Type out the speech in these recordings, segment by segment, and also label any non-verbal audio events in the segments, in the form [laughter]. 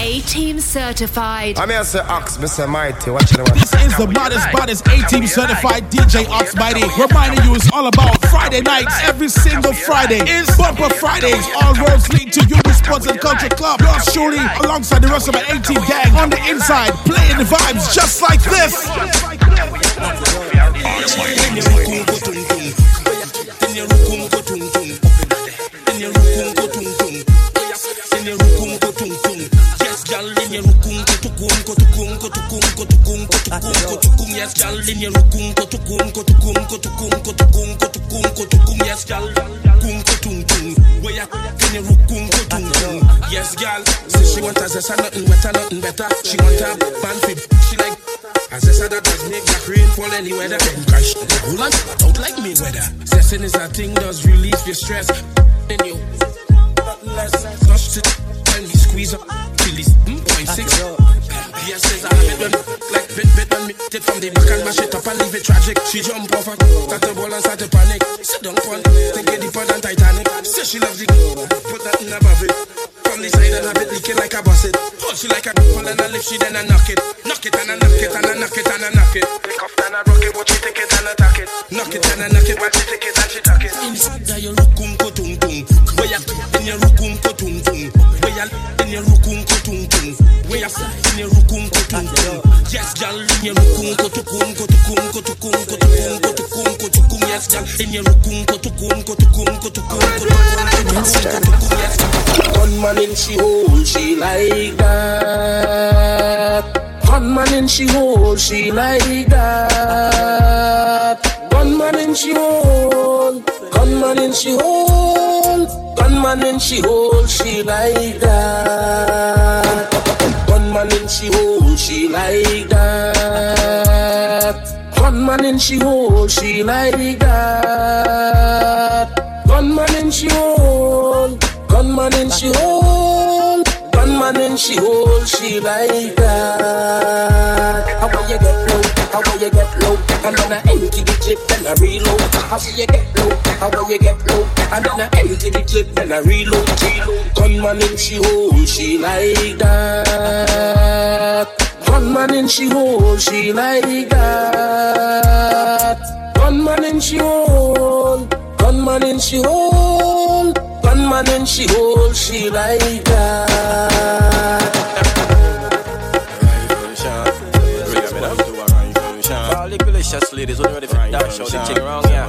A Team certified. I'm here to say Ox, Mr. Mighty. Watch the one. This is the baddest, baddest A Team certified DJ Ox Mighty. Reminding you it's all about Friday nights. Every single Friday is Bumper Fridays. All roads lead to Union Sports and Culture Club. Yours truly, alongside the rest of the A Team gang on the inside, playing the vibes just like this. Yes, gal. In your rukum ko tukum ko tukum ko tukum ko tukum ko tukum ko tukum yes, gal. Kum ko tum. Where ya in your rukum ko tum. Yes, gal. Say she want a nothing better, nothing better. She want a band fit. She like. As I said, that does make that rain fall any weather. Then crash whole lot out like me weather. Session is a thing, does relieve your stress. Then you, less. Touch it, when we squeeze up, till it's hmm, 0.6. Yes, says I have it when, like bit bit when me take from the back and mash it up and leave it tragic. She jump off and start to ball and start to panic. Sit down, one, think it deeper than Titanic. Say she loves it, put that in above it. From the side and have it leaking like a busset. Hold she like a pull and I lift she then I knock it. Knock it and I knock it and I knock it and I knock it. Pick up and I rock it, watch she take it and attack it. Knock it and I knock it while she take it and she tuck it. Inside that you rukum ko tum. Where you in your rukum ko tum tum. In your rukum ko tum tum. Where you in your rukum ko tum tum. Yes, gal, in your rukum ko tukum ko tukum ko tukum ko tukum ko tukum ko tukum. Yes, gal, in your rukum ko tukum ko tukum ko tukum ko tukum ko tukum. Yes, One man in she hole, she like that. One man in she hole, she like that. One man in she hole, gunman in she hole, gunman in she hole, she like that. One man in she hole, she like that. One man in she hole, she like that. One man in she hole, gunman in she hole, gunman in she hole, she like that. How will you get low? How will you get low? And then I empty the clip, then I reload. How will you get low? How will you get low? And then I empty the clip, then I reload. reload. Gunman in she hole, she like that. Gunman in she hole, she like that. Gunman in she hole, gunman in she hole, gunman in she hole, she like that. All the delicious ladies who ready for dash out the thing wrong, yeah.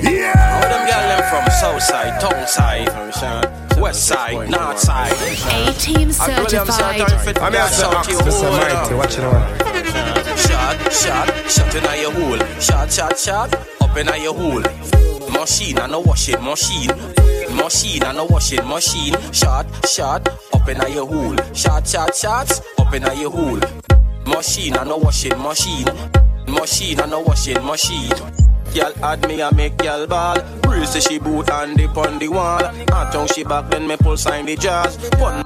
Yeah! All them girls them from south side, town side, west side, north side. A Team certified. I'm here to say Ox, Mr. Mighty. Watch it on. Shot, shot, shot in your hole. Shot, shot, shot, up in your hole. Machine and a washing machine. Machine and a washing machine. Shot, shot, up in your hole. Shot, shot, shot, up in your hole. Machine and a washing machine. Machine and a washing machine. Girl add me a make girl ball. Say she boot and dip on the wall. And tongue she back then me pull sign the jazz. Pun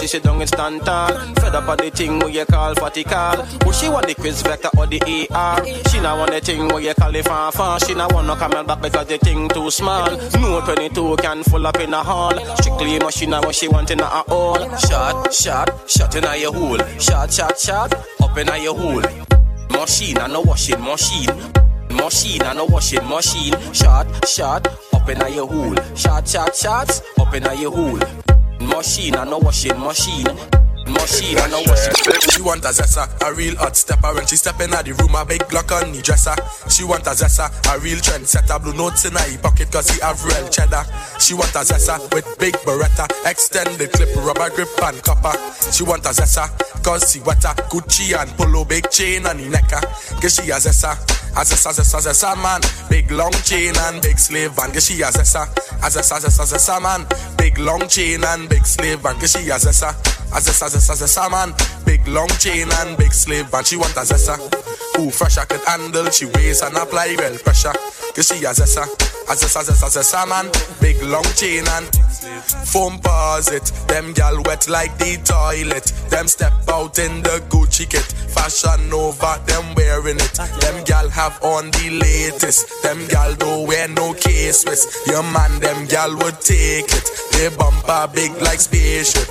she sit down and stand tall. Fed up on the thing where you call fatty call. But she want the quiz vector or the AR. She not want the thing where you call the fan fan. She not want no camel back because the thing too small. No 22 can full up in a hall. Strictly machine what she want in a hole. Shot, shot, shot in a your hole. Shot, shot, shot, up in a your hole. Machine and a washing machine. Machine and a washing machine. Shot, shot, up in your hole. Shot, shot, shots, up in your hole. Machine and a washing machine. Machine and a washing. She want a zessa, a real hot stepper. When she step in the room, a big Glock on the dresser. She want a zessa, a real trendsetter. Blue notes in her pocket cause he have real cheddar. She want a zessa with big beretta. Extended clip, rubber grip and copper. She want a zessa cause she wetter. Gucci and polo, big chain on the necker. Cause she a zessa. A zessa, zessa, zessa man. Big long chain and big slave van. Cause she a zessa. A zessa, zessa, zessa man. Big long chain and big slave van. Cause she a zessa. A zessa, zessa, zessa man. Big long chain and big slave van. She want a zessa. Who fresh I could handle. She weighs and apply well pressure. Cause she a zessa. A zessa, zessa, zessa man. Big long chain and foam paws it. Them gal wet like the toilet. Them step out in the Gucci kit. Fashion over, them wearing it. Them gal have on the latest. Them gal don't wear no case. Your man, them gal would take it. They bumper big like spaceship.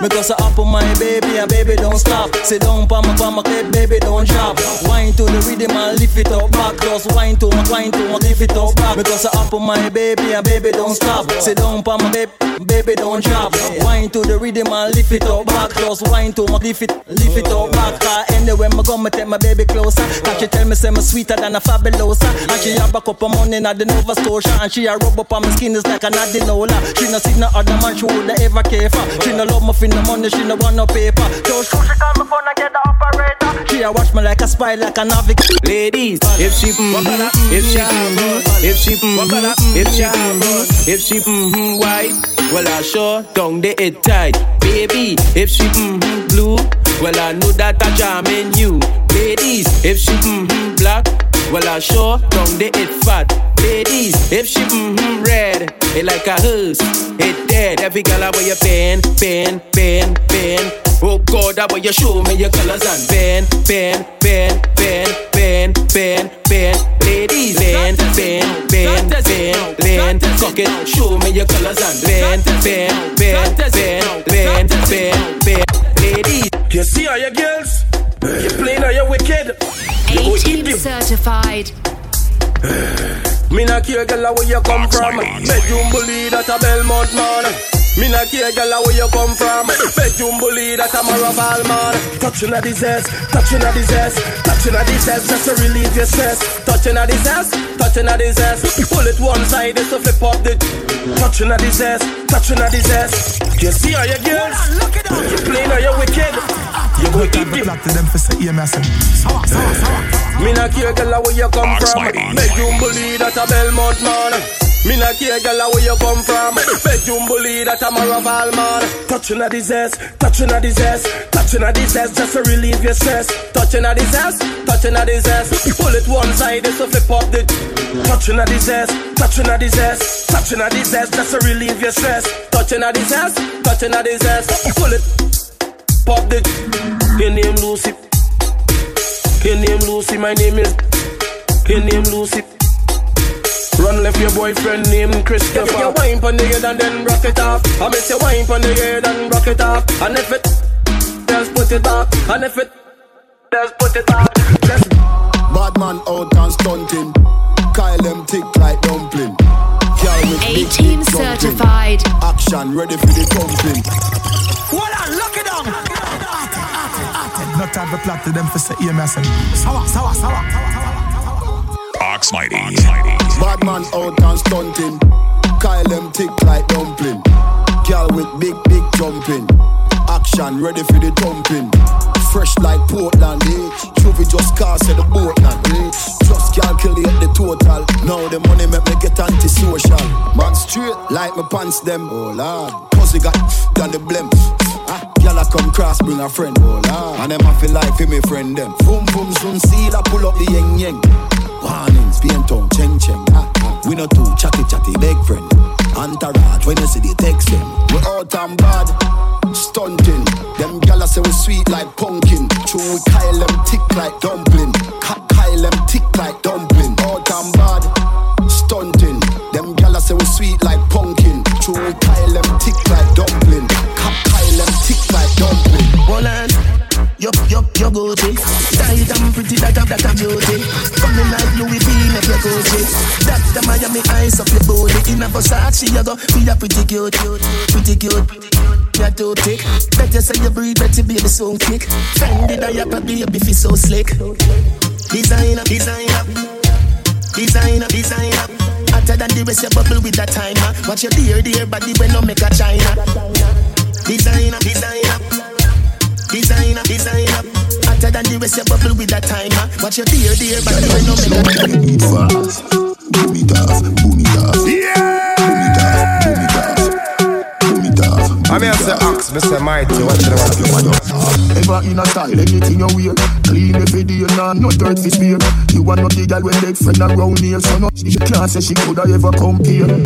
Because I up on my baby and baby don't stop. Sit down pa my pa my baby don't drop. Wine to the rhythm and lift it up back. Just wine to my wine to my lift it up back. Because I up on my baby and baby don't stop. Sit down pa my baby, baby don't drop. Wine to the rhythm and lift it up back. Just wine to my lift it, lift it up back. Cause anywhere I go, me take my baby closer. Cause she tell me say me sweeter than a fabulosa. And she have a cup of money at the Nova Scotia. And she a rub up on my skin is like an adenola. She no see no other man she woulda ever care for. She no love me for no money, she no want no paper. So she she call me phone and get the operator. She a watch me like a spy, like a navigator. Ladies, if she mm, if she mm, if she mm, if she mm, if she mm, white, well I sure don't they it tight, baby. If she mm, blue, well I know that I jamming you. Ladies, if she mm, black, well I sure don't they it fat. Ladies, if she mm-hmm red, it like a hearse, it dead. Every girl I wear your bend, bend, bend, bend. Oh God, I want you show me your colors and bend, bend, bend, bend, bend, bend, bend. Ladies, bend, bend, bend, bend, bend. Cock it, show me your colors and bend, bend, bend, bend, bend, bend, bend. Ladies, You see how your girls? You playing how you wicked? You A Team certified. [sighs] Me not care, girl, where you come from. Bedroom bully that a Belmont man. Me not care, girl, where you come from. Bedroom bully that a Maraval man. Touching at the zest, touching at the zest, touching at the zest, just to relieve your stress. Touching at the zest, touching at the zest. Pull it one side, it's to flip up the. Touching at the zest, touching at the zest. You see how your girls? You playing how you wicked? You go eat them. Black to them for say, yeah, me I say, sour, sour, sour. Me not care, girl, where you come from. Mighty. Bedroom bully that a Belmont man. Me not care, girl, where you come from. Bedroom bully that a Maraval man. Touching at the zest, touching at the zest, touching at the zest, just to relieve your stress. Touching at the zest, touching at the zest. Pull it one side, it's to flip up the. Touching at the zest, touching at the zest, touching at the zest, just to relieve your stress. Touching at the zest, touching at the zest. Pull it, pop the. Your name Lucy. Your name Lucy, my name is. Your name Lucy. Run left your boyfriend named Christopher. You wine pon the head and then rock it off. I miss you wine pon the head and rock it off. And if it, just put it back. And if it, just put it back. Just Bad man out and stunting. Kyle them tick like dumpling. Girl with 18 big jumping. certified. Action ready for the thumping. Hold on, lock it down. No time for plot to them for say, yeah, me I say, sour, sour, sour. Ox Mighty. Bad man out and stunting. Kyle them tick like dumpling. Girl with big, big jumping. Action ready for the thumping. Fresh like Portland, eh? Trophy just cast at the boatland, eh? Just calculate the total. Now the money make me get antisocial. Man straight like my pants them. Oh lord, pussy got done the blem. Ah, I come cross bring a friend. Oh lord, and them I feel like for me friend them. Boom boom zoom seal I pull up the yeng yeng. Warnings, pain tongue, cheng cheng. Ah, ah. We not too chatty chatty big friend. Entourage when you see the text them. We out and bad, stunting. Them gyal say we sweet like pumpkin. True Kyle them tick like dumpling. Ka- Kyle them tick like dumpling. Out and bad, stunting. Them gyal say we sweet like pumpkin. True Yup, yup, you go to Tight and pretty, that a, that a beauty. Coming like Louis V, make you go to That the Miami ice up your body In a Versace, you go Be a pretty cute, pretty cute You're too thick Better say you breathe, better baby so kick. Fendi diaper, baby, feel so slick. Designer, designer. Designer, designer. Hotter than the rest, you bubble with that timer. Watch your dear, dear body when no make a China. Designer, designer Designer, designer. Hotter than the rest, you bubble with that timer. Watch your dear, dear body when no make a Beat fast, boom it off, boom it off. Yeah. Boom it off, boom it off. Boom it off. I mean, I say Ox, Mr. Mighty, watch the one. Ever in a style, anything you wear Clean every day, nah, no dirt fi smear You want not the girl when leg friend around here So no, she can't say she coulda ever compare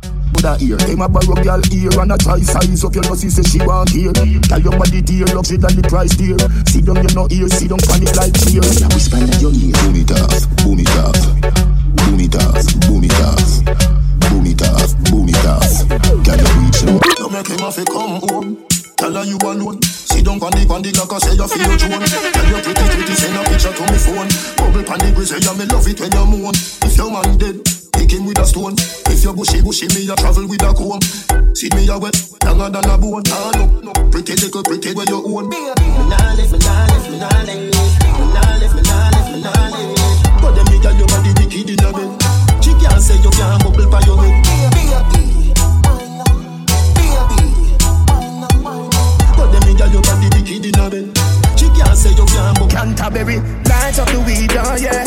Coulda ear, them a borrow girl ear And a try size up your nose, say she want here Tell your body dear, luxury than the price dear Sit down, you no ear, sit down, panic like cheer Whisper in your ear Boom it off, boom it off. Boom it off, boom it off. Boom it off, boom it off. Can you reach out? You make him have to come home Tell her you alone. Sit down on the on the like I say you feel drone. Tell your pretty pretty send a picture to me phone. Bubble pan the grizzly, yeah me love it when you moan. If your man dead, pick him with a stone. If you bushy bushy, me a travel with a comb. See me a wet, longer than a bone. Ah no, no, pretty little pretty where you own. Me nah live, me nah live, me nah live, me nah live, me nah live, me nah live. But them nigga your body wicked in a bed. She can't say you can't bubble by your head. But them nigga your body wicked in a bed. She can't say you can't bubble. Canterbury, light up the weed, oh yeah.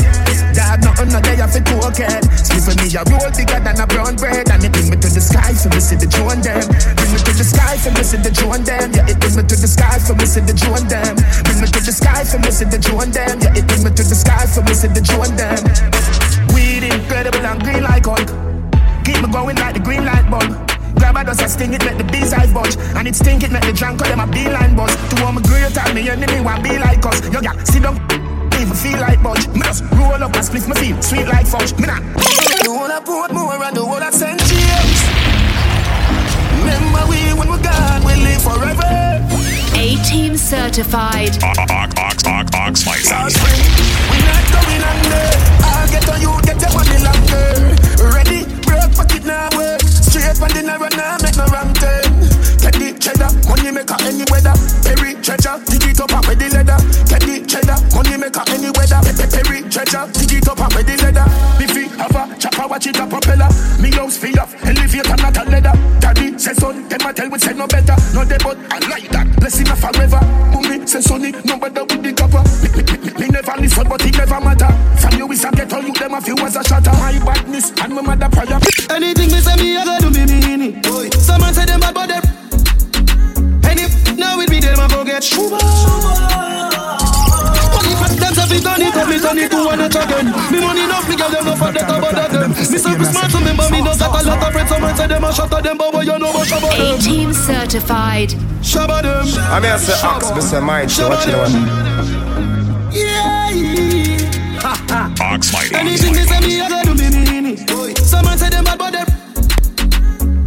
Dad, nothing no day for cocaine. Skipping me a roll bigger than a brown bread, and it bring me to the sky for me see the drone them. Bring me to the sky for me see the drone them. Yeah, it bring me to the sky for me see the drone them. Bring me to the sky for me see the drone them. Yeah, it bring me to the sky for me see the drone them. Weed incredible and green like Hulk. Keep me going like the green light bulb. Grab a dust, I sting it, make the bees eyes budge. And it stink it, make the drunk call them a beeline buzz. To all my great time, me enemy want be like us. Yo, gal, sit down, even feel like budge. Me just roll up and split my feel sweet like fudge. Me nah. The whole of Portmore and the whole of St. James. Remember we, when we're gone, we live forever. A team certified. Ox, ox, ox, ox, mighty. We not going under. I'll get on you, get your money longer. Ready, break pocket now work. Straight from the narrow now, make no wrong turn. Get money maker any weather. Perry treasure, dig it up and with the leather. Get the cheddar, money maker any weather. Perry treasure, dig it up and with the leather. Biffy have a chopper, watch it a propeller. Me house feel off, elevator not a leather. Daddy say son, them a tell we say no better. No they but I like that, blessing her forever. Mummy say sonny, no better with the cover. Me, me, me, me never listen, but it never matter. From you is a ghetto, you them a few as a shatter. My badness and my mother prayer. Anything me say me, I go do me mean it. Someone say them bad, but they. And now with me, them a go get shuba. Only for them say fi turn it up, me turn it to one again. Me money enough, me give them no for about them. Me so smart, remember me no got a lot of friends. Someone say them a shot them, but you know what shabba A team certified. Shabba them. I mean, I say Ox, me say mighty. Watch it one. Yeah. Ox, mighty. Anything me say me, I go do me mean it. Someone say them bad, but they.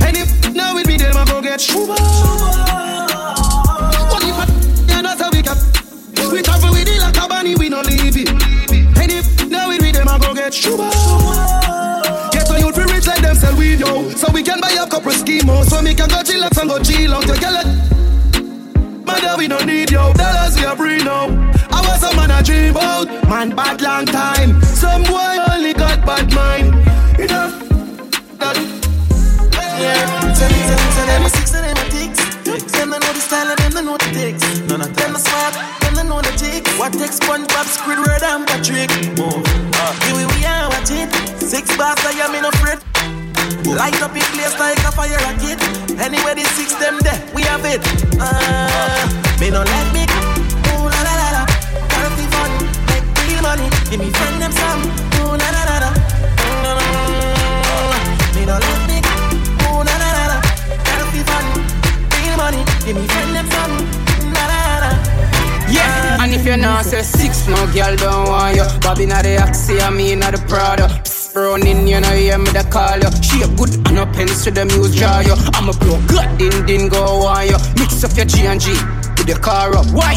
And now with me, them a go get shuba. We travel with it like a bunny, we no leave it. If now we me, them a go get shuba. Get on you free rich like them sell weed, yo. So we can buy a couple schemos. So we can go chillax and go chill out. You get it. Mother, we don't need yo. Dollars we are free now. I was a man I dream about. Man, bad long time. Some boy only got bad mind. Enough. That. Yeah, tell me, tell me, tell them six of them a ticks. Them don't know the style them, don't know the of them are smart, don't know the ticks. What takes SpongeBob, Squidward, and Patrick? Move. Here we are, watch it. Six bars, I am in a fret. Light up in place like a fire rocket. Anywhere the six them there, we have it. Uh, me no let me. Ooh la la la la. Gotta fun, make real money. Give me friend them some. Ooh la la la la. Mm, Me no let me. Ooh la la la la. Gotta fun, real money. Give me friend them some. And if you're not say six, no girl don't want you. Bobby not the Axie, I mean not the Prada. Psst, running, you know, hear me the call you. She a good and no pens to the muse jar you. I'm a blow, good, din din go on you. Mix up your G and G with the car up. Why?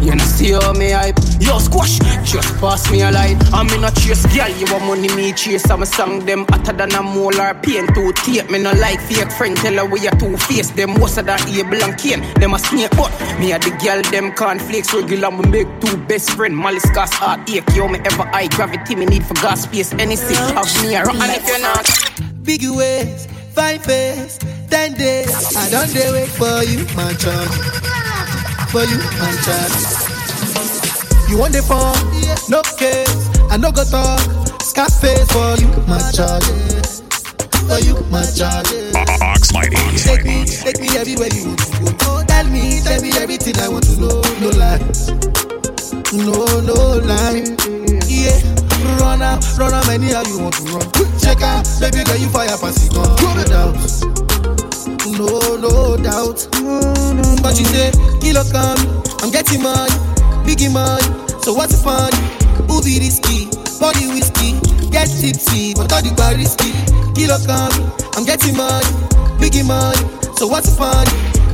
You know see how me hype? Yo squash, just pass me a light. I'm in a chase, girl, you want money me chase. I'm a song them hotter than a molar pain. To tape Me no like fake friend, tell her we a two face. Them most of that able and cane Them a snake but me a the girl them cornflakes Regular. Me make two best friend. Malice gas heart ache Yo me ever high gravity. Me need for gas space. Anything have me rock. And if you're not Big ways, fine face, ten days. I don't dey wait for you, my child. For you, my child. You want the phone? No case. I no go talk. Scarface for you, my child. For you, my child. Ox mighty. Take me, take me everywhere you want to go. Tell me, tell me everything I want to know. No lies, no, no lie. Yeah, run out, run out anyhow you want to run. Check out, baby girl, you fire pass it on. No doubt, no, no doubt. But she say, kilo come, I'm getting money, biggie money, so what's the fun? Booby risky, body whiskey, get tipsy, but all the bar risky. Kilo come, I'm getting money, biggie money, so what's the fun?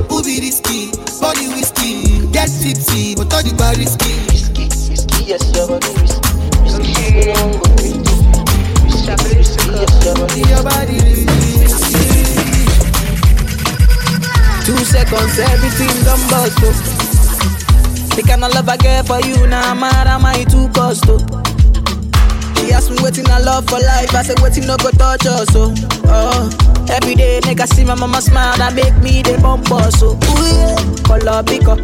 Booby risky, body whiskey, get tipsy, but all the bar risky. Whiskey, whiskey, yes, your body whiskey, whiskey, whiskey, body risky. Your body risky. Two seconds, everything done bust up. The kind of love I get for you, now nah, mad, I might too cost up. She asked me waiting I love for life, I said waiting no go touch us so. Oh, every day make I see my mama smile, that make me the bump so. Ooh yeah, color pick up,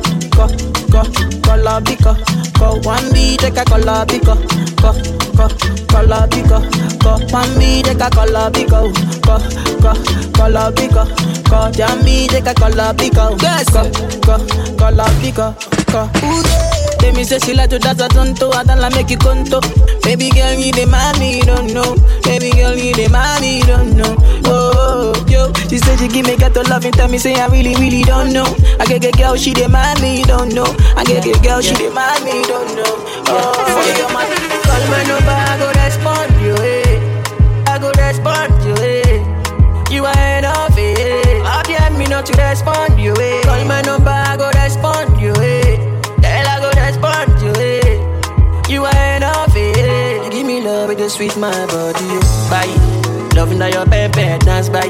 ko kola biko ko one me take a kola biko ko ko kola biko ko one me take a kola biko ko ko kola biko ko jam me take a kola biko yes. Ko ko kola biko ko they me say she like to dance a tonto, I don't like make you conto. Baby girl, you the me, don't know. Baby girl, you the me, don't know. Oh, oh, yo, she say she give me got to love and tell me say ah, I really, really don't know. I get a girl, she the me, don't know. I get a girl, she the me, don't know. Oh, yeah. your man. Call my number, I go respond you, eh. I go respond you, eh. You are enough, eh. I'll me not to respond you, eh. Call my number. fit my body. Oh. Bye. Loving that your pepe dance by.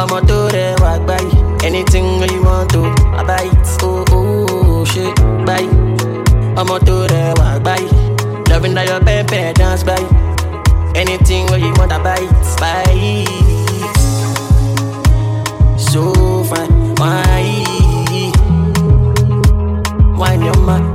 I'm a the walk by. Anything you want to, I buy it. Oh, oh, oh shit, bye. I'm a the walk by. Loving that your pepe dance by. Anything you want, I buy it. Bye. So fine, why? Why your mind?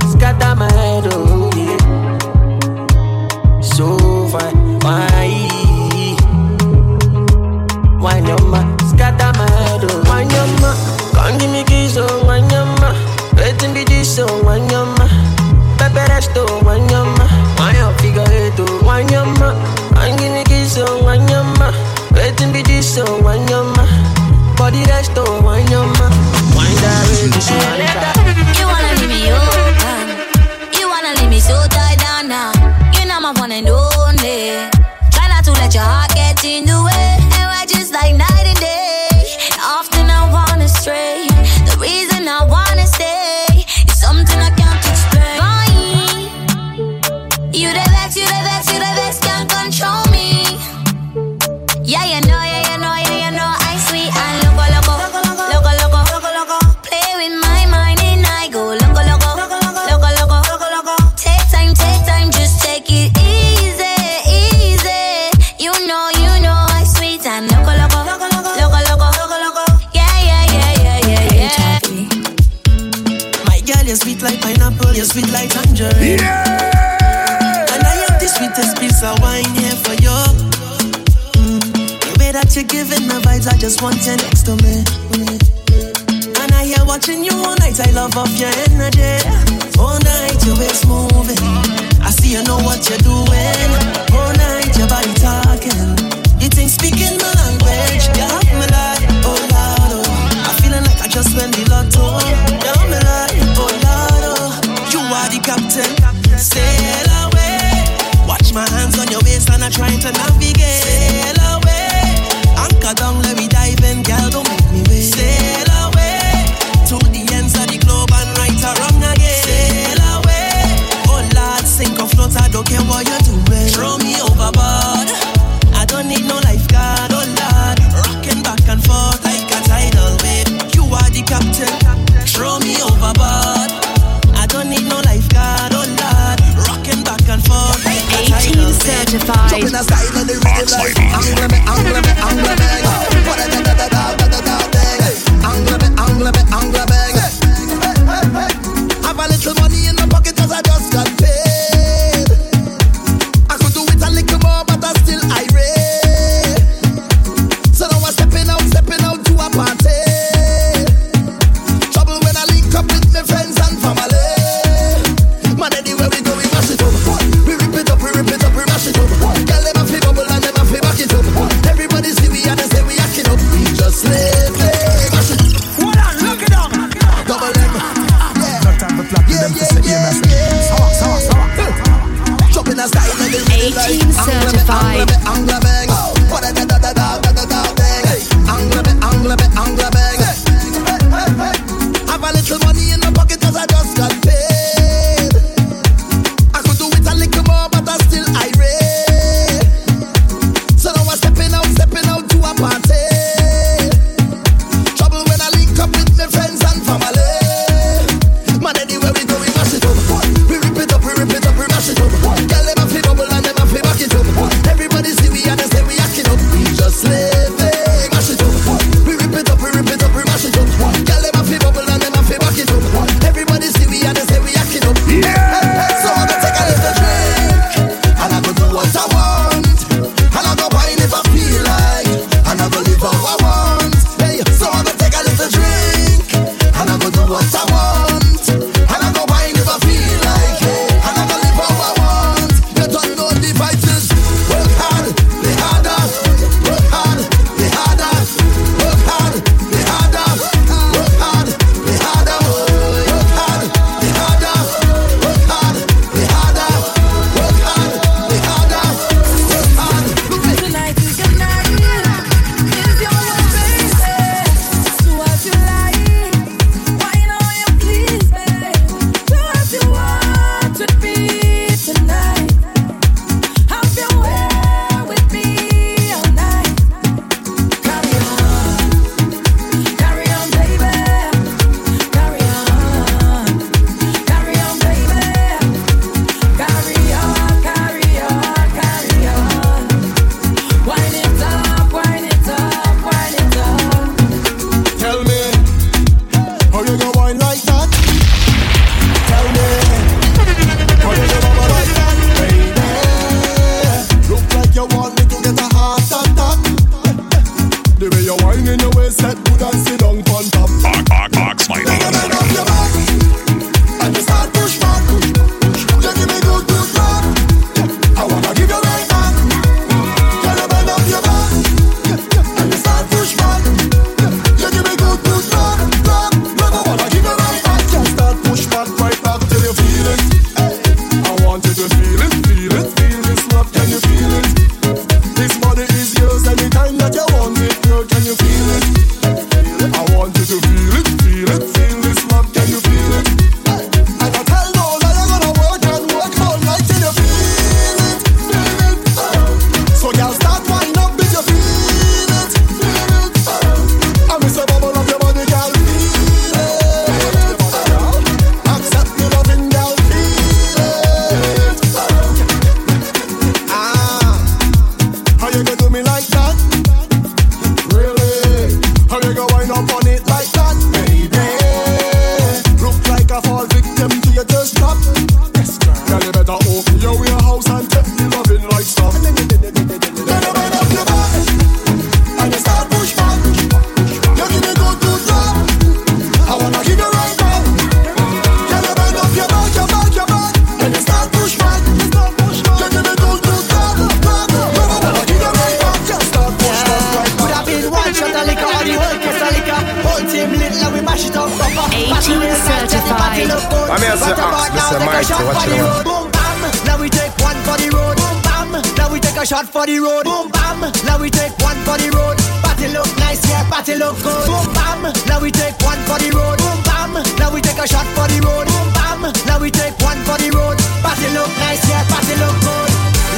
I'm here, said, ox, Mr. Mighty, watch it. Boom, bam, now we take one for the road. Boom, bam, now we take a shot for the road. Boom, bam, now we take one for the road. Party look nice, yeah, party look good. Boom, bam, now we take one for the road. Boom, bam, now we take a shot for the road. Boom, bam, now we take one for the road. Party look nice, yeah, party look good.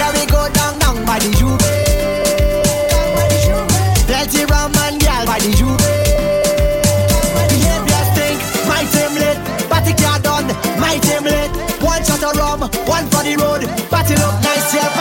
Now we go down, down by the Juve. Plenty rum and gal by the Juve. of rum, one for the road. Battle up nice, yeah.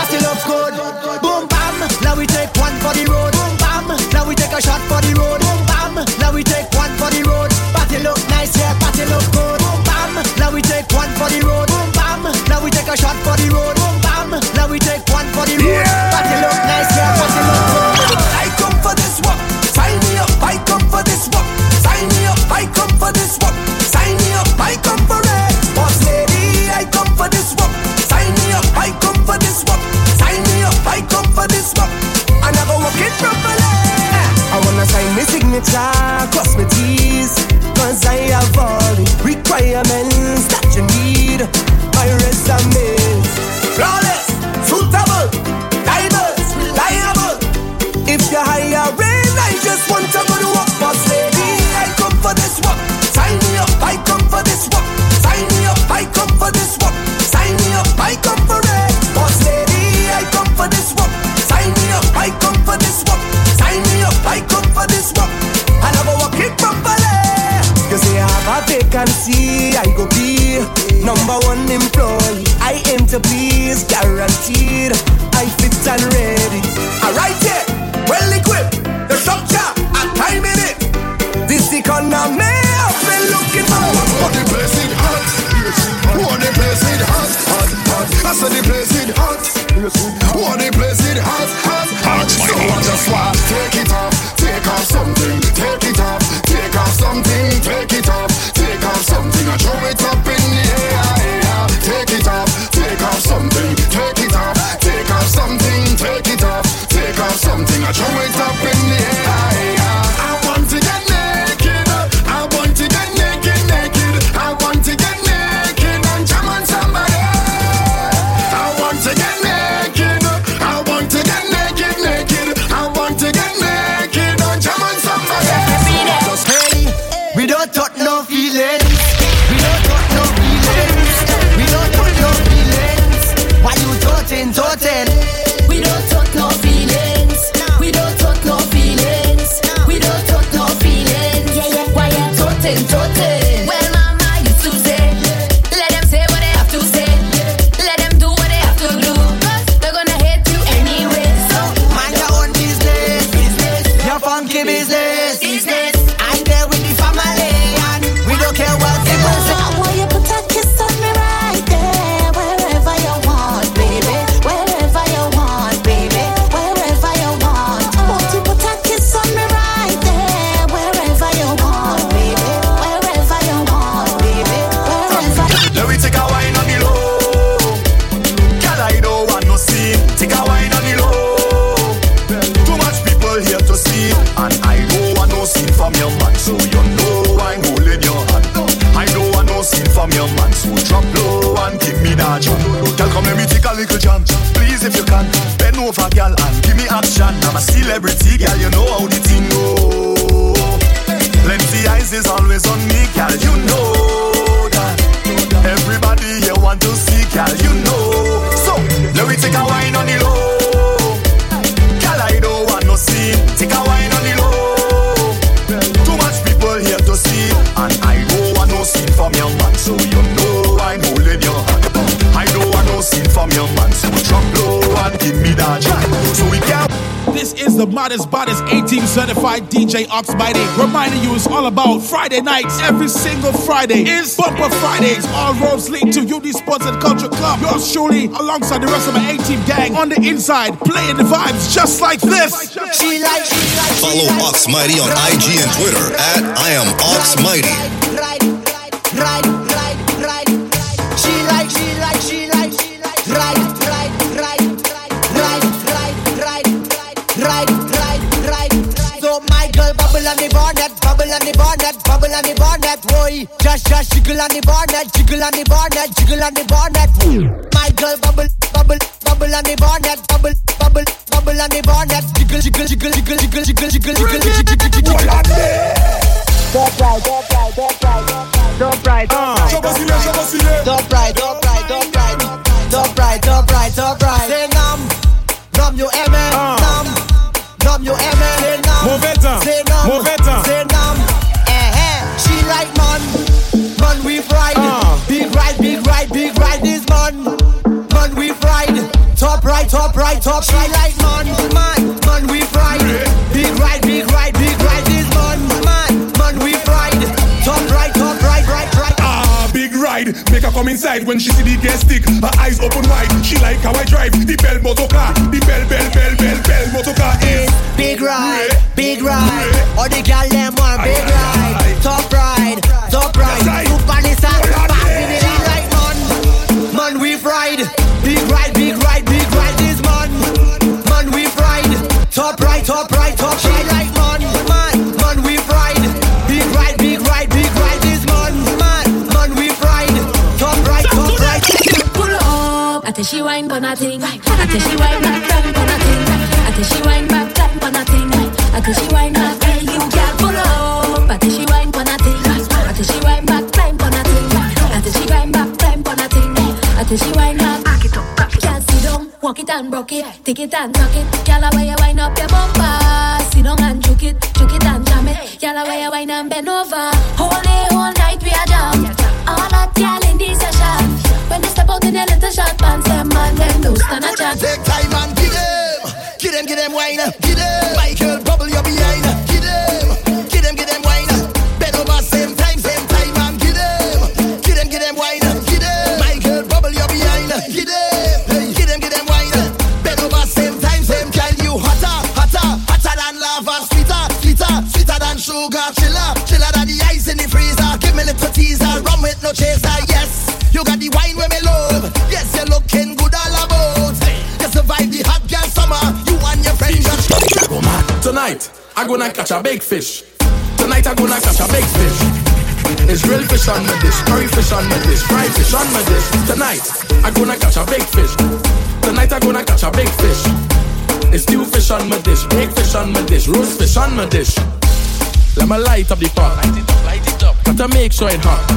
The modest, baddest A Team certified DJ Ox Mighty. reminding you it's all about Friday nights. Every single Friday is Bumper Fridays. All roads lead to UD Sports and Culture Club. Yours truly, alongside the rest of my A Team gang, on the inside, playing the vibes just like this. She like, she like. Follow Ox Mighty on IG and Twitter at I am Ox Mighty. Right, right, right, right. On the bonnet, bubble on the bonnet, bubble on the bonnet, boy. Just, just jiggle on the bonnet, jiggle on the bonnet, jiggle on the bonnet. My girl bubble, bubble, bubble on the bonnet, bubble, bubble, bubble on the bonnet, jiggle, jiggle, jiggle, jiggle, jiggle, jiggle, jiggle, jiggle, jiggle, jiggle, jiggle. Top right, top right, top right, top right, top right, top right, top right, top right, top right, ride. Top right, top right, top She like man, man, man we ride, big ride, big ride, big ride this man, man, man we ride. Top right, top right, right, right. Ah, big ride. Make her come inside when she see the gas stick. Her eyes open wide. She like how I drive the bell motor car. The bell, bell, bell, bell, bell motor car is Big ride, big ride. All the gal them want big ride. Top ride, top ride. Super Until she wine for nothing. Until she wine back down for nothing. Until she wine back down for nothing. Until she wine back where you girl pull up. Until she wine for nothing. Until she wine back climb for nothing. Until she wine back climb for nothing. Until she wine back back it up. Girl sit down, walk it and rock it, take it and tuck it. Girl, way you wind up your bumper, sit down and juke it, juke it and jam it. Girl, way you wind and bend over, hold out in a little short pants, them man, them a. Take time and give them, give them, give them wine, give them. Michael I gonna catch a big fish. Tonight I gonna catch a big fish. It's grilled fish on my dish, curry fish on my dish, fried fish on my dish. Tonight I gonna catch a big fish. Tonight I gonna catch a big fish. It's stew fish on my dish, baked fish on my dish, roast fish on my dish. Let me light up the pot. Light it up, light it up. Gotta make sure it hot.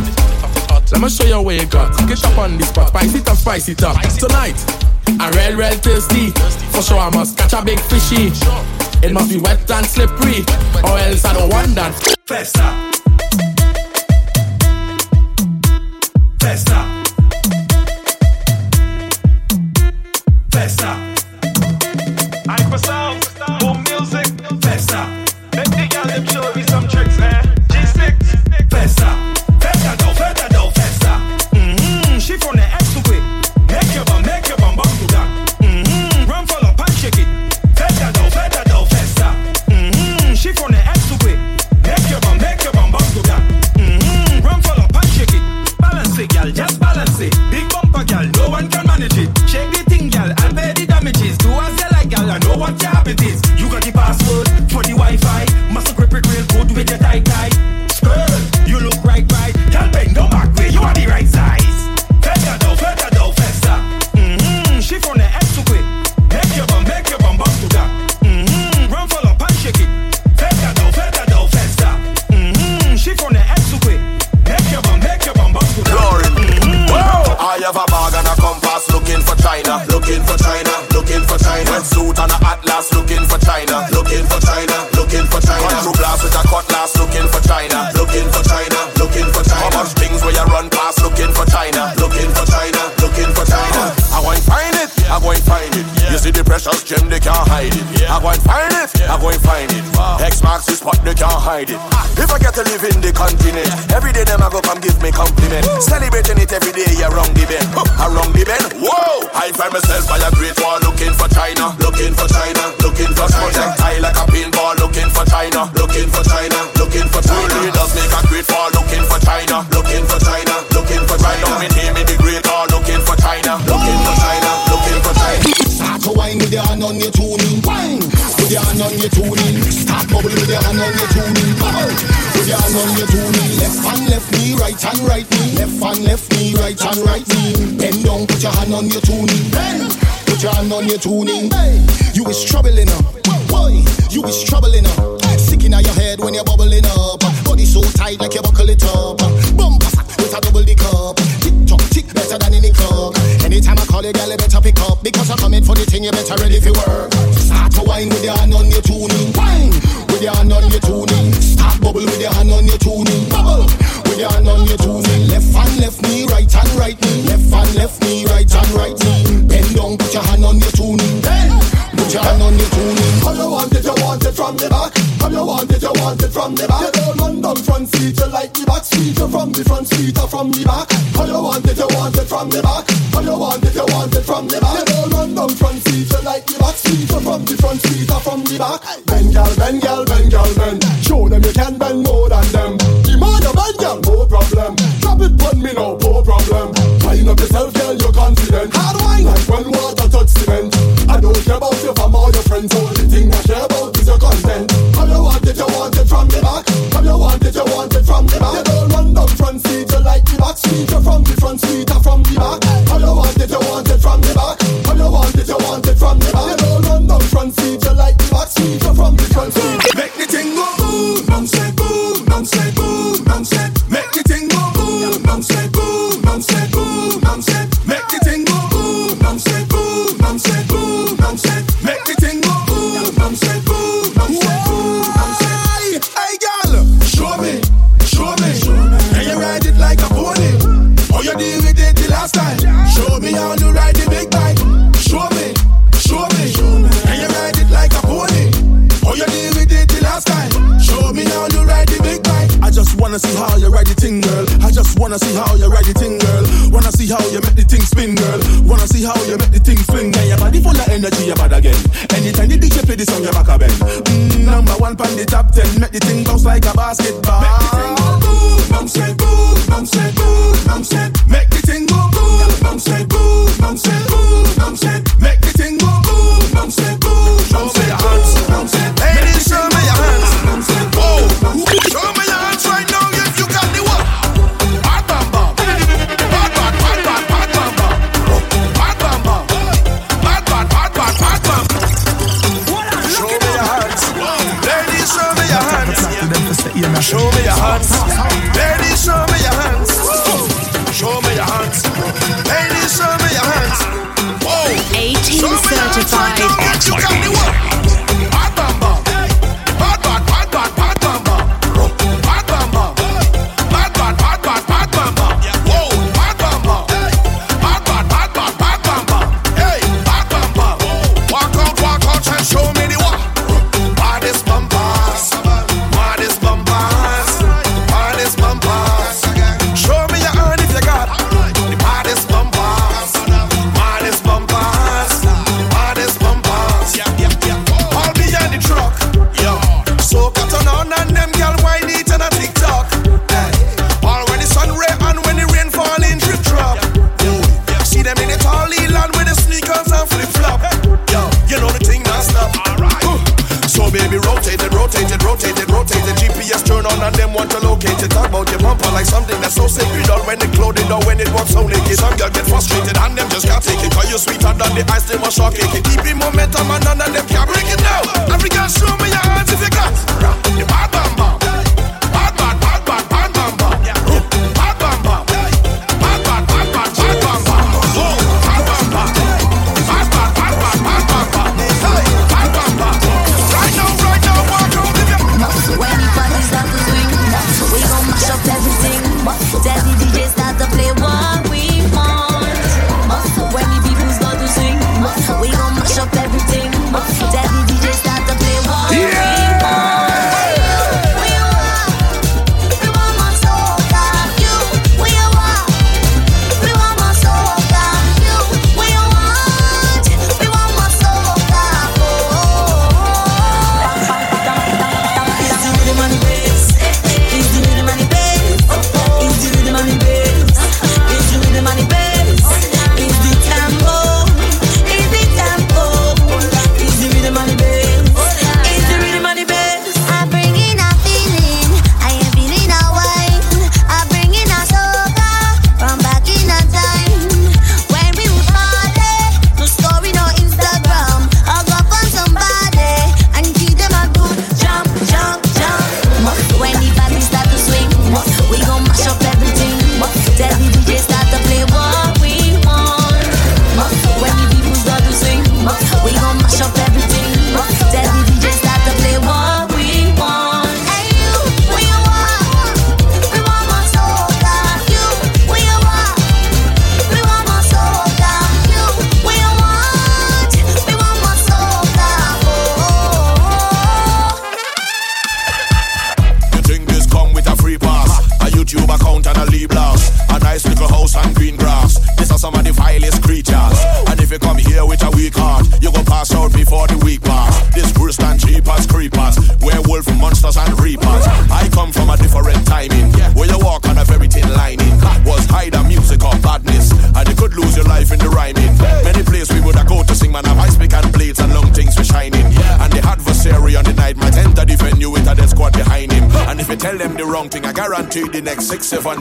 Let me show you where you got. Get up on this spot, spice it up, spice it up. Tonight, I'm real, real thirsty. For sure I must catch a big fishy. It must be wet and slippery, or else I don't want that. Festa. Festa. want it from the back. You don't run down front seat, you like the back seat. You from the front seat or from the back. How you want it, you want it from the back. How you want it, you want it from the back. You don't run down front seat, you like the back seat. You from the front seat or from the back. Bend, girl, bend, girl, bend, girl, bend. Show them you can bend more than them. Demand a bend, girl, no problem. Drop it, on me no, no problem. Line up yourself, girl, you're confident. Hard wine, like when water touch cement. I don't care about your fam or your friends. Only Show me your hands. Ladies, show me your hands. Show me your hands. Ladies, show me your hands. Whoa. 18 certified than the ice, they must shock it.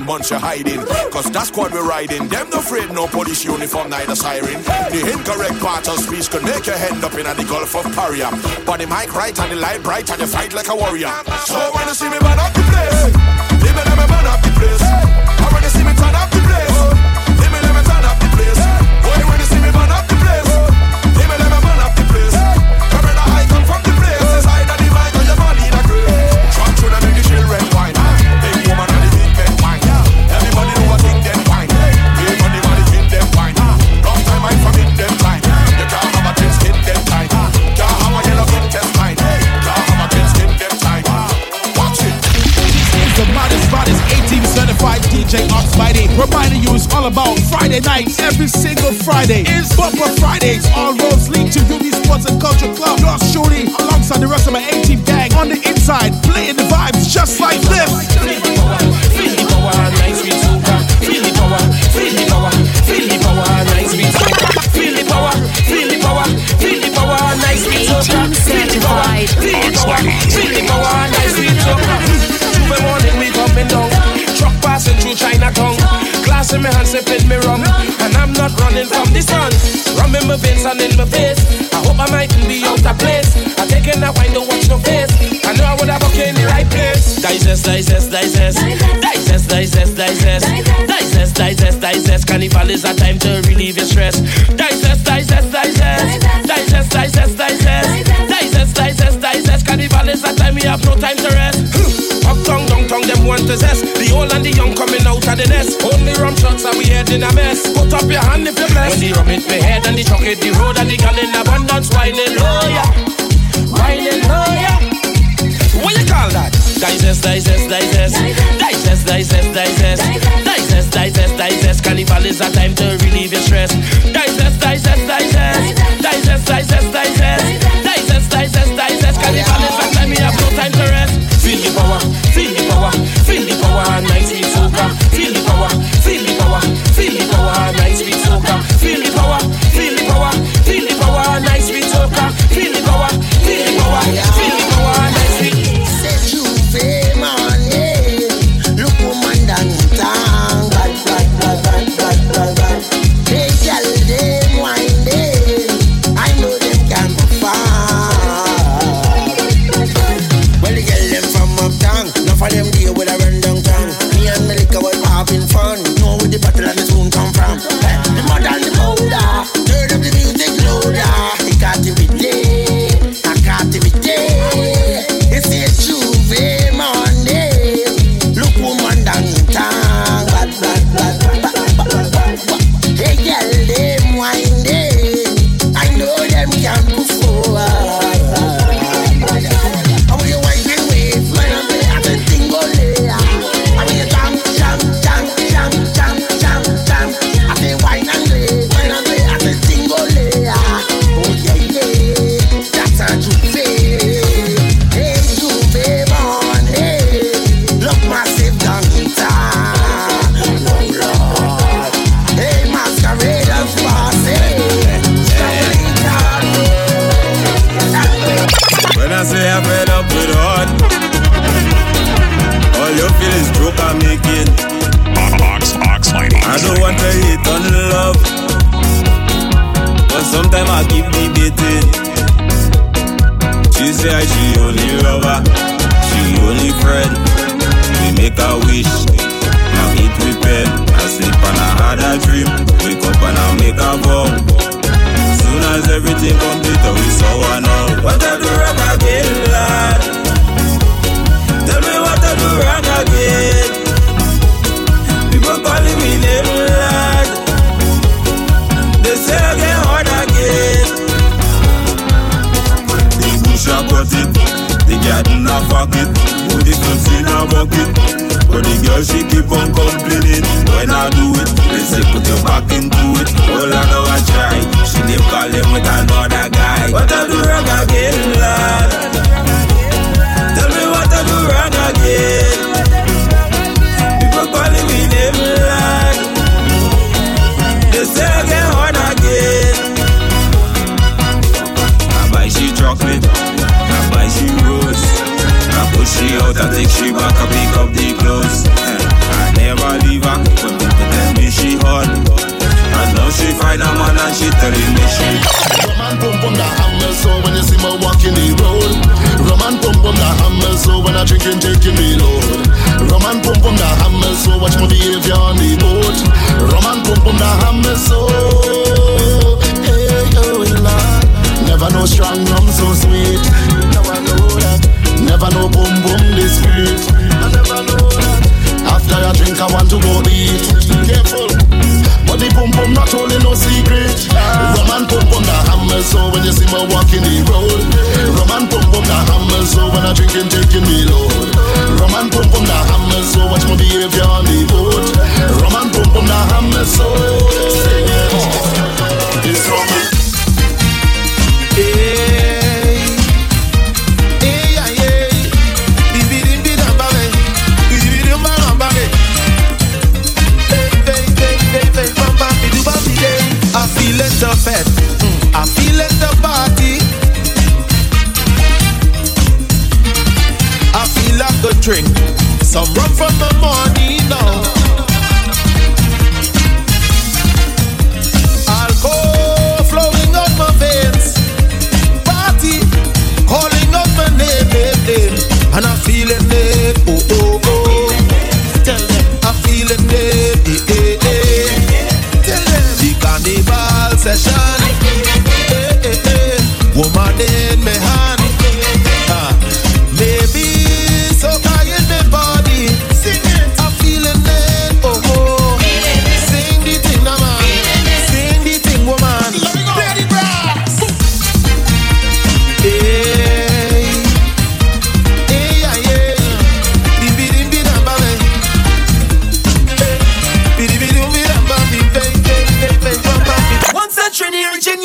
bunch of hiding. Cause that squad we're riding, them no afraid no police uniform, neither siren. The incorrect part of speech could make your head up in the Gulf of Paria. But the mic right and the light bright and you fight like a warrior. So about Friday nights. Every single Friday is Bumper Fridays. All roads lead to UB Sports and Culture Club. Yours truly, alongside the rest of my A-Team gang on the inside, playing the vibes just like this. glass in my hand, sipping me wrong, And I'm not running from the sun. Rum in my veins and in my face. I hope I mightn't be out of place. I'm taking that wine, don't watch no face. I know I would have okay in the right place. Digest, digest, digest. Digest, digest, digest. Digest, digest, digest. Carnival is a time to relieve your stress. Digest, digest, digest. Digest, digest, digest zest, I zest, I zest. Carnival is that time, we have no time to rest. Hmm. Up tongue, down tongue, them want to zest. The old and the young coming out of the nest. Only rum shots and we head in a mess. Put up your hand if you're blessed. When the rum hit me head and the chuck hit the road and the gun in abundance, whining low, yeah. Whining low, yeah. What you call that? Digest, digest, digest. Digest, digest, digest. Digest, digest, digest. Carnival is a time to relieve your stress. Digest, digest, digest. Digest, digest, digest digest, digest. Carnival is time we have no time to rest. Feel the power, feel the power, feel the power, nice sweet soca. Feel the power, feel the power, feel the power, nice sweet soca. Feel the power, feel the power, feel the power, nice sweet soca. Feel feel the power, feel the power, where this moon come from? Hey. Out, I take she back, I pick up the clothes. Eh, I never leave her, but people tell me she hot. And now she find a man and she telling me she. Roman pum pum the hammer so when you see me walking the road. Roman pum pum the hammer so when I drinking taking me load. Roman pum pum the hammer so watch my behavior on the boat. Roman pum pum the hammer so. Hey oh Lord, never know strong rum so sweet. Now I know that never know boom boom this street. I never know that. After a drink, I want to go eat. Careful. But the boom boom not only no secret. Yeah. Roman boom boom the hammer, so when you see me walking the road. Roman boom boom the hammer, so when I drinking taking me load. Roman boom boom the hammer, so watch my behavior on the road. Roman boom boom the hammer, so. Sing it. It's Roman. drink. Some rum from the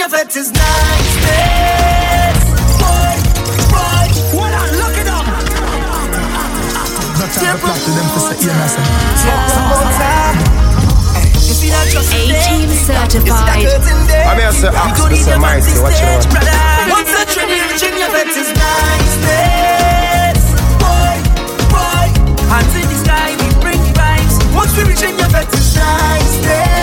vet is niceness. Boy, boy, when I look it up. No time to plot to them to say EMS. You see that just A-Team certified. I'm here to ask Mr. Mighty, what you want? Once the training reaching your vet is niceness. Boy, boy, hands in the sky, we bring the vibes. Once we reach in your vet is niceness.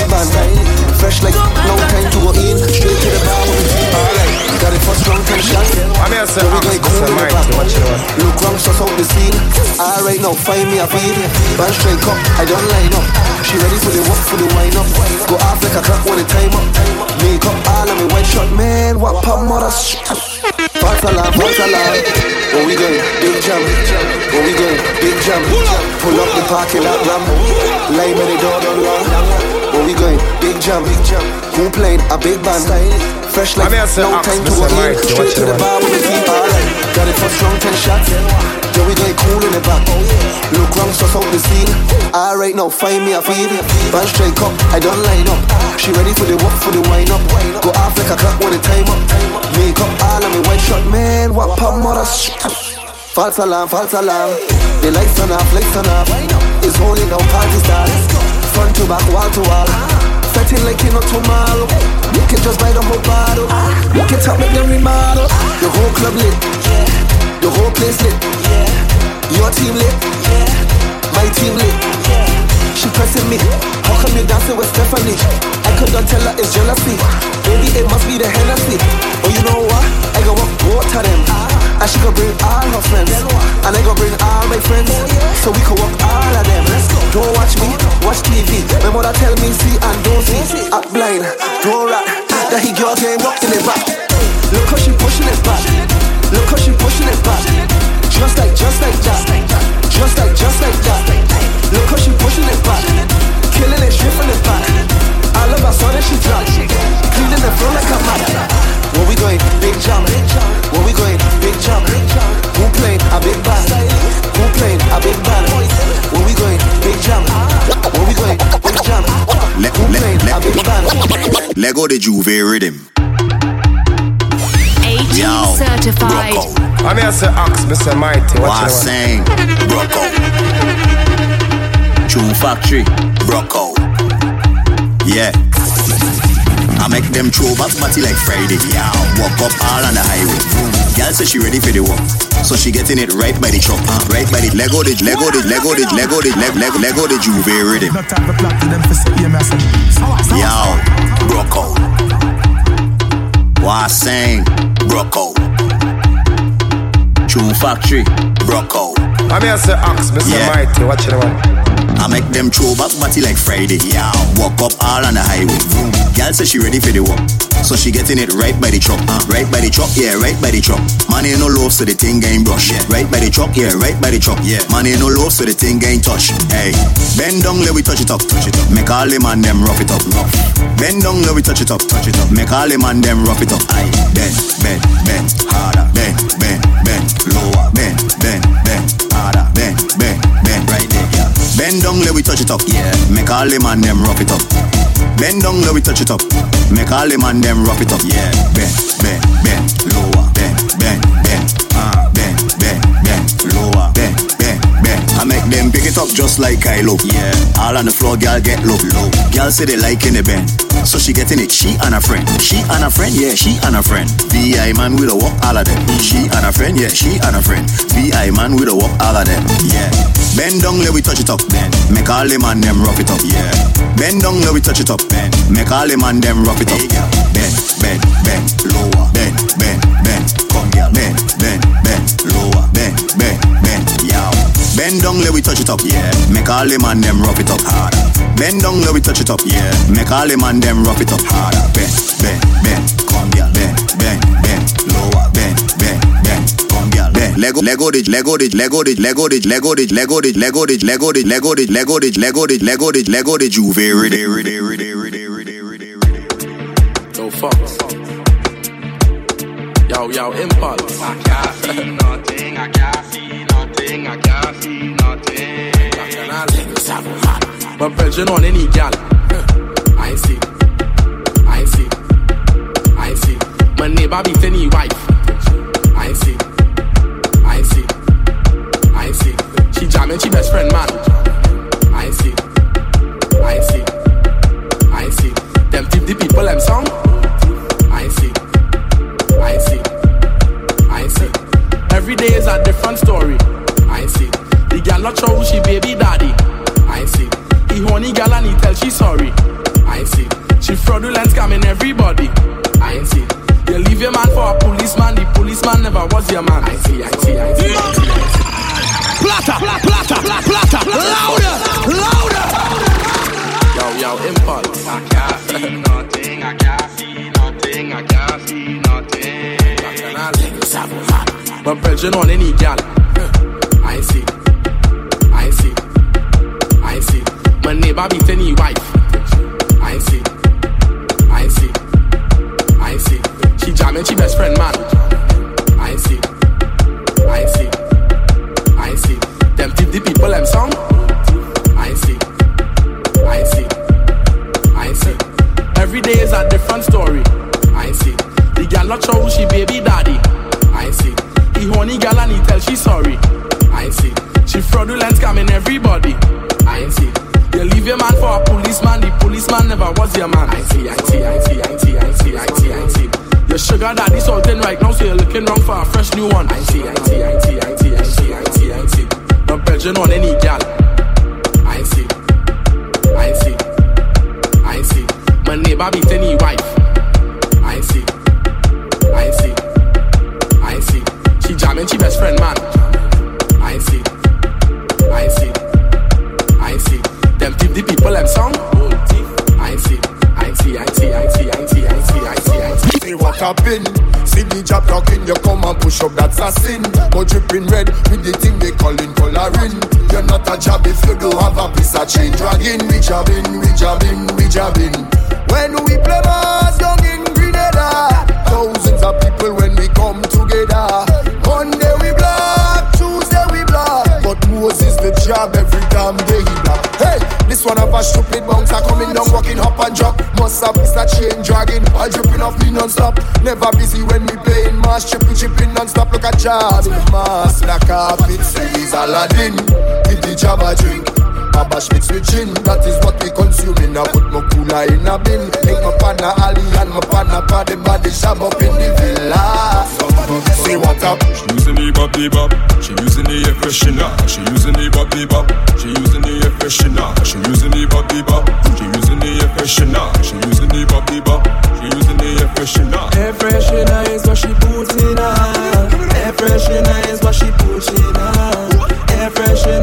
Playing? A big. Fresh like no time to go in. Straight to the bar with the team. Alright, got it for strong ten shots. I'm here to So we ask going cool in the back. what you want? Look round, so out the scene. Ah, Alright, now find me a feed. Band straight cup, I don't line up. She ready for the walk, for the wind up. Go off like a clock when the time up. Make up ah, all of me white shot, man. What pop mother? False alarm, false alarm. Where we going? Big jam. Where we going? Big jump. Pull up the parking lot, ram. Line where the door don't lock. Where we going? Big jump. Big jump. Who playing? A big band. Fresh like I'm here to no time to Mr. go in. Mighty, what Straight to the bar with the team. Alright, got it for strong ten shots. Yeah, we going cool in the back. Look round, so out the scene. Alright, now find me a feed. Band straight up, I don't line up. She ready for the walk, for the wind up. Go off like a clock when the time up. Make up all of me white shot, man. What pop mother? False alarm, false alarm. The lights turn off, lights turn off. It's holding down party start. Front to back, wall to wall. Setting like you know tomorrow. You can just buy the whole bottle. You can top, make them remodel. The whole club lit. The whole place lit. Your team lit. My team lit. She pressing me. How come you dancing with Stephanie? I could not tell her it's jealousy. Maybe it must be the Hennessy. Oh, you know what? I go walk of them. And she gonna bring all her friends. And I gonna bring all my friends. So we can walk all of them. Don't watch me, watch TV. My mother tell me see and don't see. Act blind, don't rat. That he girl game rocking it back. Look how she pushing it back. Look how she pushing it back. Just like, just like that. Just like, just like that. Look how she pushing it back. Killing it, stripping it back. I love her, so that she drop. Cleaning the floor like a mat. Where we going? Big jump. Where we going? Big jump. Who playing? A big band. Who playing? A big band. Where we going? Big jump. Where we going? Big jump. Let, Who let, playing? A big band. let, Lego the Juve rhythm. A-Team Yo, certified. I'm here to ask Mr. Mighty, what you want? Wasang, Brocco. True Factory, Brocco. Yeah. I make them throw back party like Friday. Yeah, walk up all on the highway. Girl says she ready for the walk. So she getting it right by the truck. Uh, right by the Lego the Lego the Lego the Lego the Lego Lego, Lego the Juve rhythm. No time to plot to them to say EMS. Yo, Brocco. Wasang, Brocco. True Factory, Brocco. I'm here to ask Mr. Yeah. Mighty, what you want? I make them throw back party like Friday. Yeah, walk up all on the highway. Girl says she ready for the walk. So she getting it right by the truck. Uh, right by the truck, yeah, right by the truck. Ain't no love, so the thing ain't brush. Yeah. Right by the truck, yeah, right by the truck. Yeah. Ain't no love, so the thing ain't touch. Hey, bend down, let we touch it up, touch it up. Make all the man them rough it up, rough. Bend down, let we touch it up, touch it up. Make all the man them rough it up. Aye, bend, bend, bend, harder, bend, bend, bend, lower, bend, bend, bend, harder, bend, bend, bend, right there, yeah. Bend down, let we touch it up, yeah. Make all the man them rough it up. Bend down, let we touch it up. Make all the man them rough it up. Yeah, bend, bend, bend, lower, bend, bend, bend, ah, bend, bend, bend, lower, bend, bend, bend. I make them pick it up just like Kylo. Yeah, all on the floor, girl get low, low. Girl say they like in the bend, so she getting it. She and her friend, she and her friend, yeah, she and her friend. VI man with a walk, all of them. She and her friend, yeah, she and her friend. VI man with a walk, all of them. Yeah, bend down, let we touch it up. Bend, make all the man them rough it up. Yeah, bend down, let we touch it up. Bend, make all the man them rough it up. Bend, bend, bend, lower. Bend, bend, bend, come girl. Bend, bend, bend, lower. Bend, bend, bend, yow. Bend down, let we touch it up. Yeah, make all the man them rough it up harder. Bend down, let we touch it up. Yeah, make all the man them rough it up harder. Bend, bend, bend, come girl. Bend, bend. Bend, Lego, Lego, dig, Lego, dig, Lego, dig, Lego, dig, Lego, dig, Lego, dig, Lego, dig, Lego, dig, Lego, dig, Lego, dig, Lego, dig, Lego, dig, Lego, dig, Juve, ready, ready, ready, ready, ready, ready, ready. Yo, fuck. Yo, yo, impulse. I can't see nothing, I can't see nothing, I can't see nothing. But pressure on any gal. I see, I see, I see. My neighbor beat any wife. I see, Never busy when we playing mass, chipping, chipping non-stop. Look at job, mass, black carpet, series Aladdin. Give the job a drink. Baba Schmitz with gin, that is what we consuming. I put my cooler in a bin. Make my partner Ali and my partner Paddy Body shop up in the villa. See what up? She using the bop the bop. She using the air freshener. She using the bop the bop. She using the air freshener. She using the bop the bop. She using the air freshener. She using the bop the bop. She using the air freshener. Air freshener is what she puts in her. Air freshener is what she puts in her. Air freshener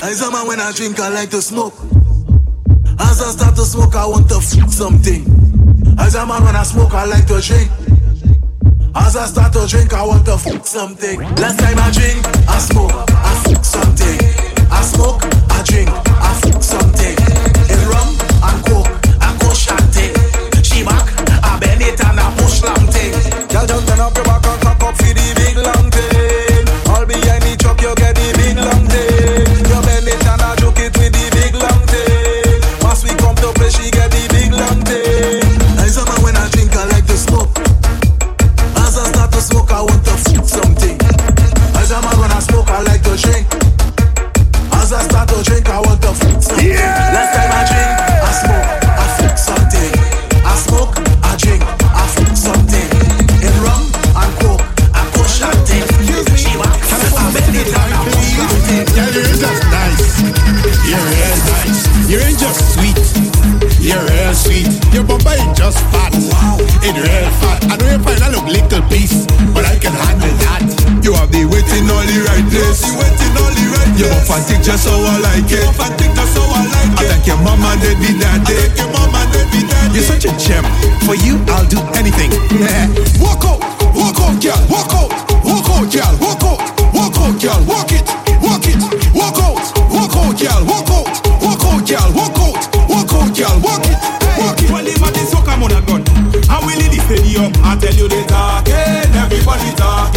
As a man when I drink, I like to smoke. As I start to smoke, I want to f something. As a man when I smoke, I like to drink. As I start to drink, I want to f something. Last time I drink, I smoke, I f something. I smoke, I drink, You yes. buff and tick just how I like it. Buff and tick just how I like it. I like your mama, they be daddy. I like your mama, they be daddy. You're such a gem. For you, I'll do anything. [laughs] walk out, walk out, girl. Walk out, walk out, girl. Walk out, walk out, girl. Walk it, walk it. Walk out, walk out, girl. Walk out, walk out, girl. Walk out, walk out, girl. Walk it, walk it. Well, imagine so come on a gun. I'm willing to stadium. I tell you the talking, eh? everybody talk.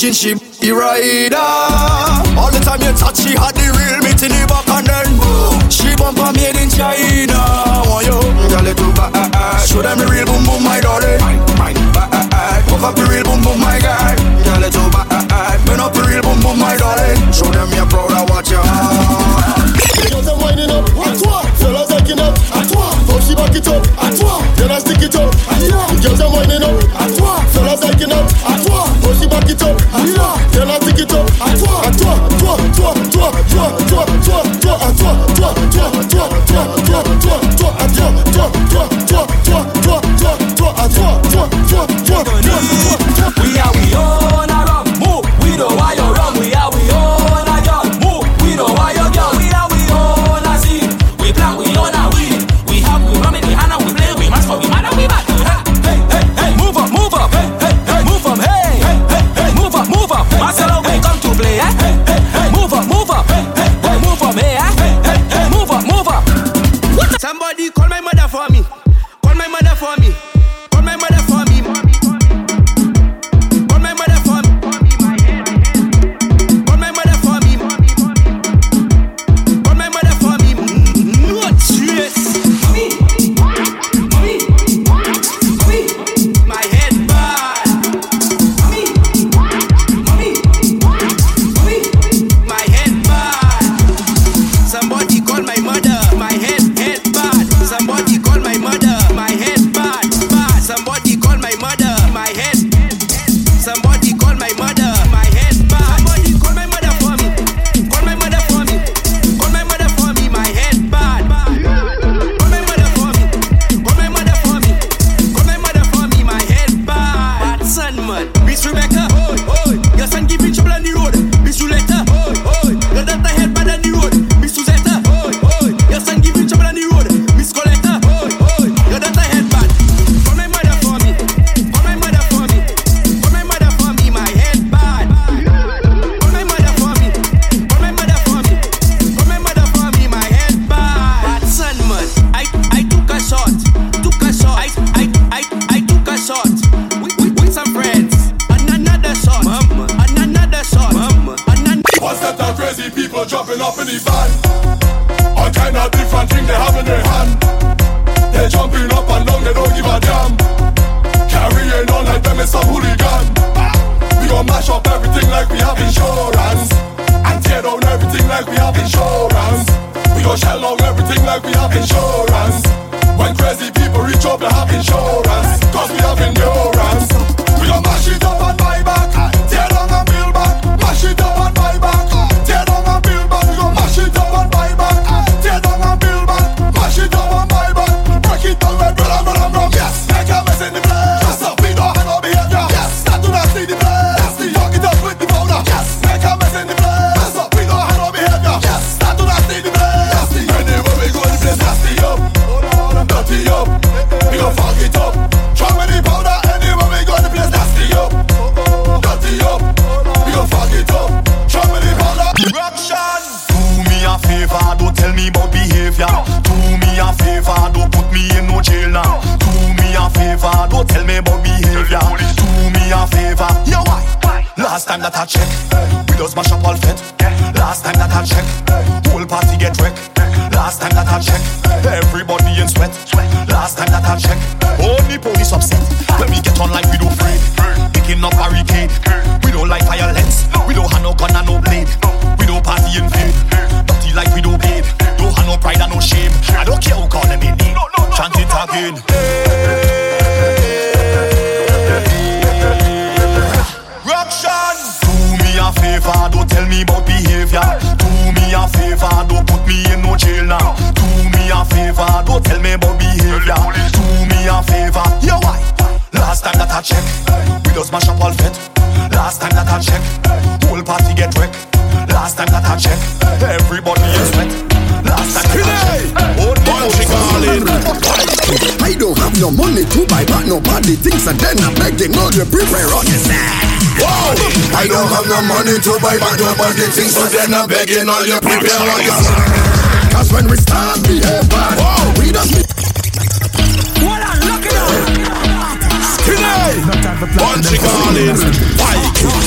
Imagine she be rider. Money to buy back nobody things, so then I'm begging all you prepare on your side. Cause when we start behave bad, we don't be What on, look it Bunchy calling.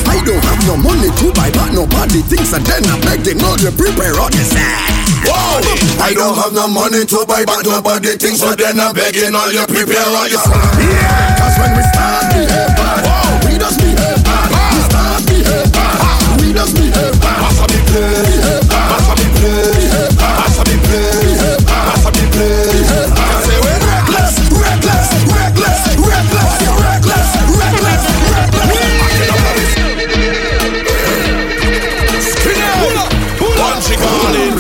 I don't have no money to buy back nobody things and then I'm begging all you prepare on your side. Whoa! I don't have no money to buy back nobody things, so then I'm begging all you prepare on your side. Cause when we start behave bad, we we just behave bad. Mass me play, bad. mass me play, bad. mass me play, bad. mass me play. I say we reckless, reckless, reckless, reckless, you're reckless, reckless, Bunchy calling.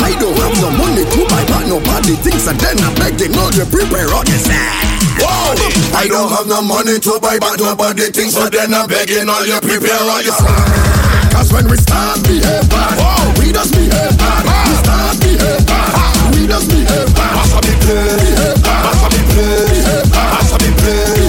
I don't have no money to buy back nobody things and then I'm begging all you prepare on your side. Whoa! I don't have no money to buy back nobody things, so then I'm begging all you prepare all your. Cause when we start behave bad, we just behave bad. We start behave bad, we just behave bad. Mass me play, behave bad. mass me play, behave bad. me play, behave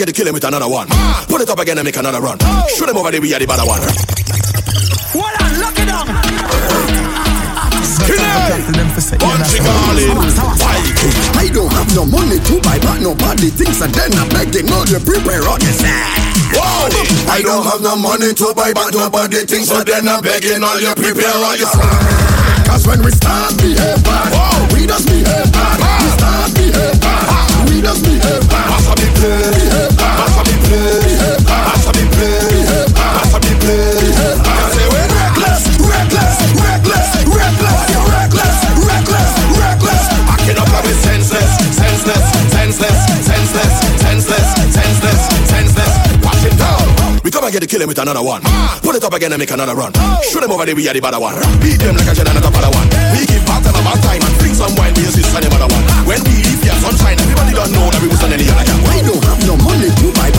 down. We come and get the killing with another one. Put it up again and make another run. Shoot them over there, we are the better one. What on, look it up Bunchy calling. I don't have no money to buy back nobody things and then I'm begging all you prepare on your side. Whoa! I don't have no money to buy back nobody things, so then I'm begging all you prepare on your side. Cause when we start behave bad, we just behave bad. We start behave bad, we just behave bad. Mass me play, behave bad. I get to kill him with another one. Ah. Pull it up again and make another run. Oh. Shoot him over there, we are the better one. Beat them like a Jedi, not a one. We give back time about time and bring some wild music and the other one. Ah. When we leave here sunshine, everybody don't know that we was on any other. We don't have no money to buy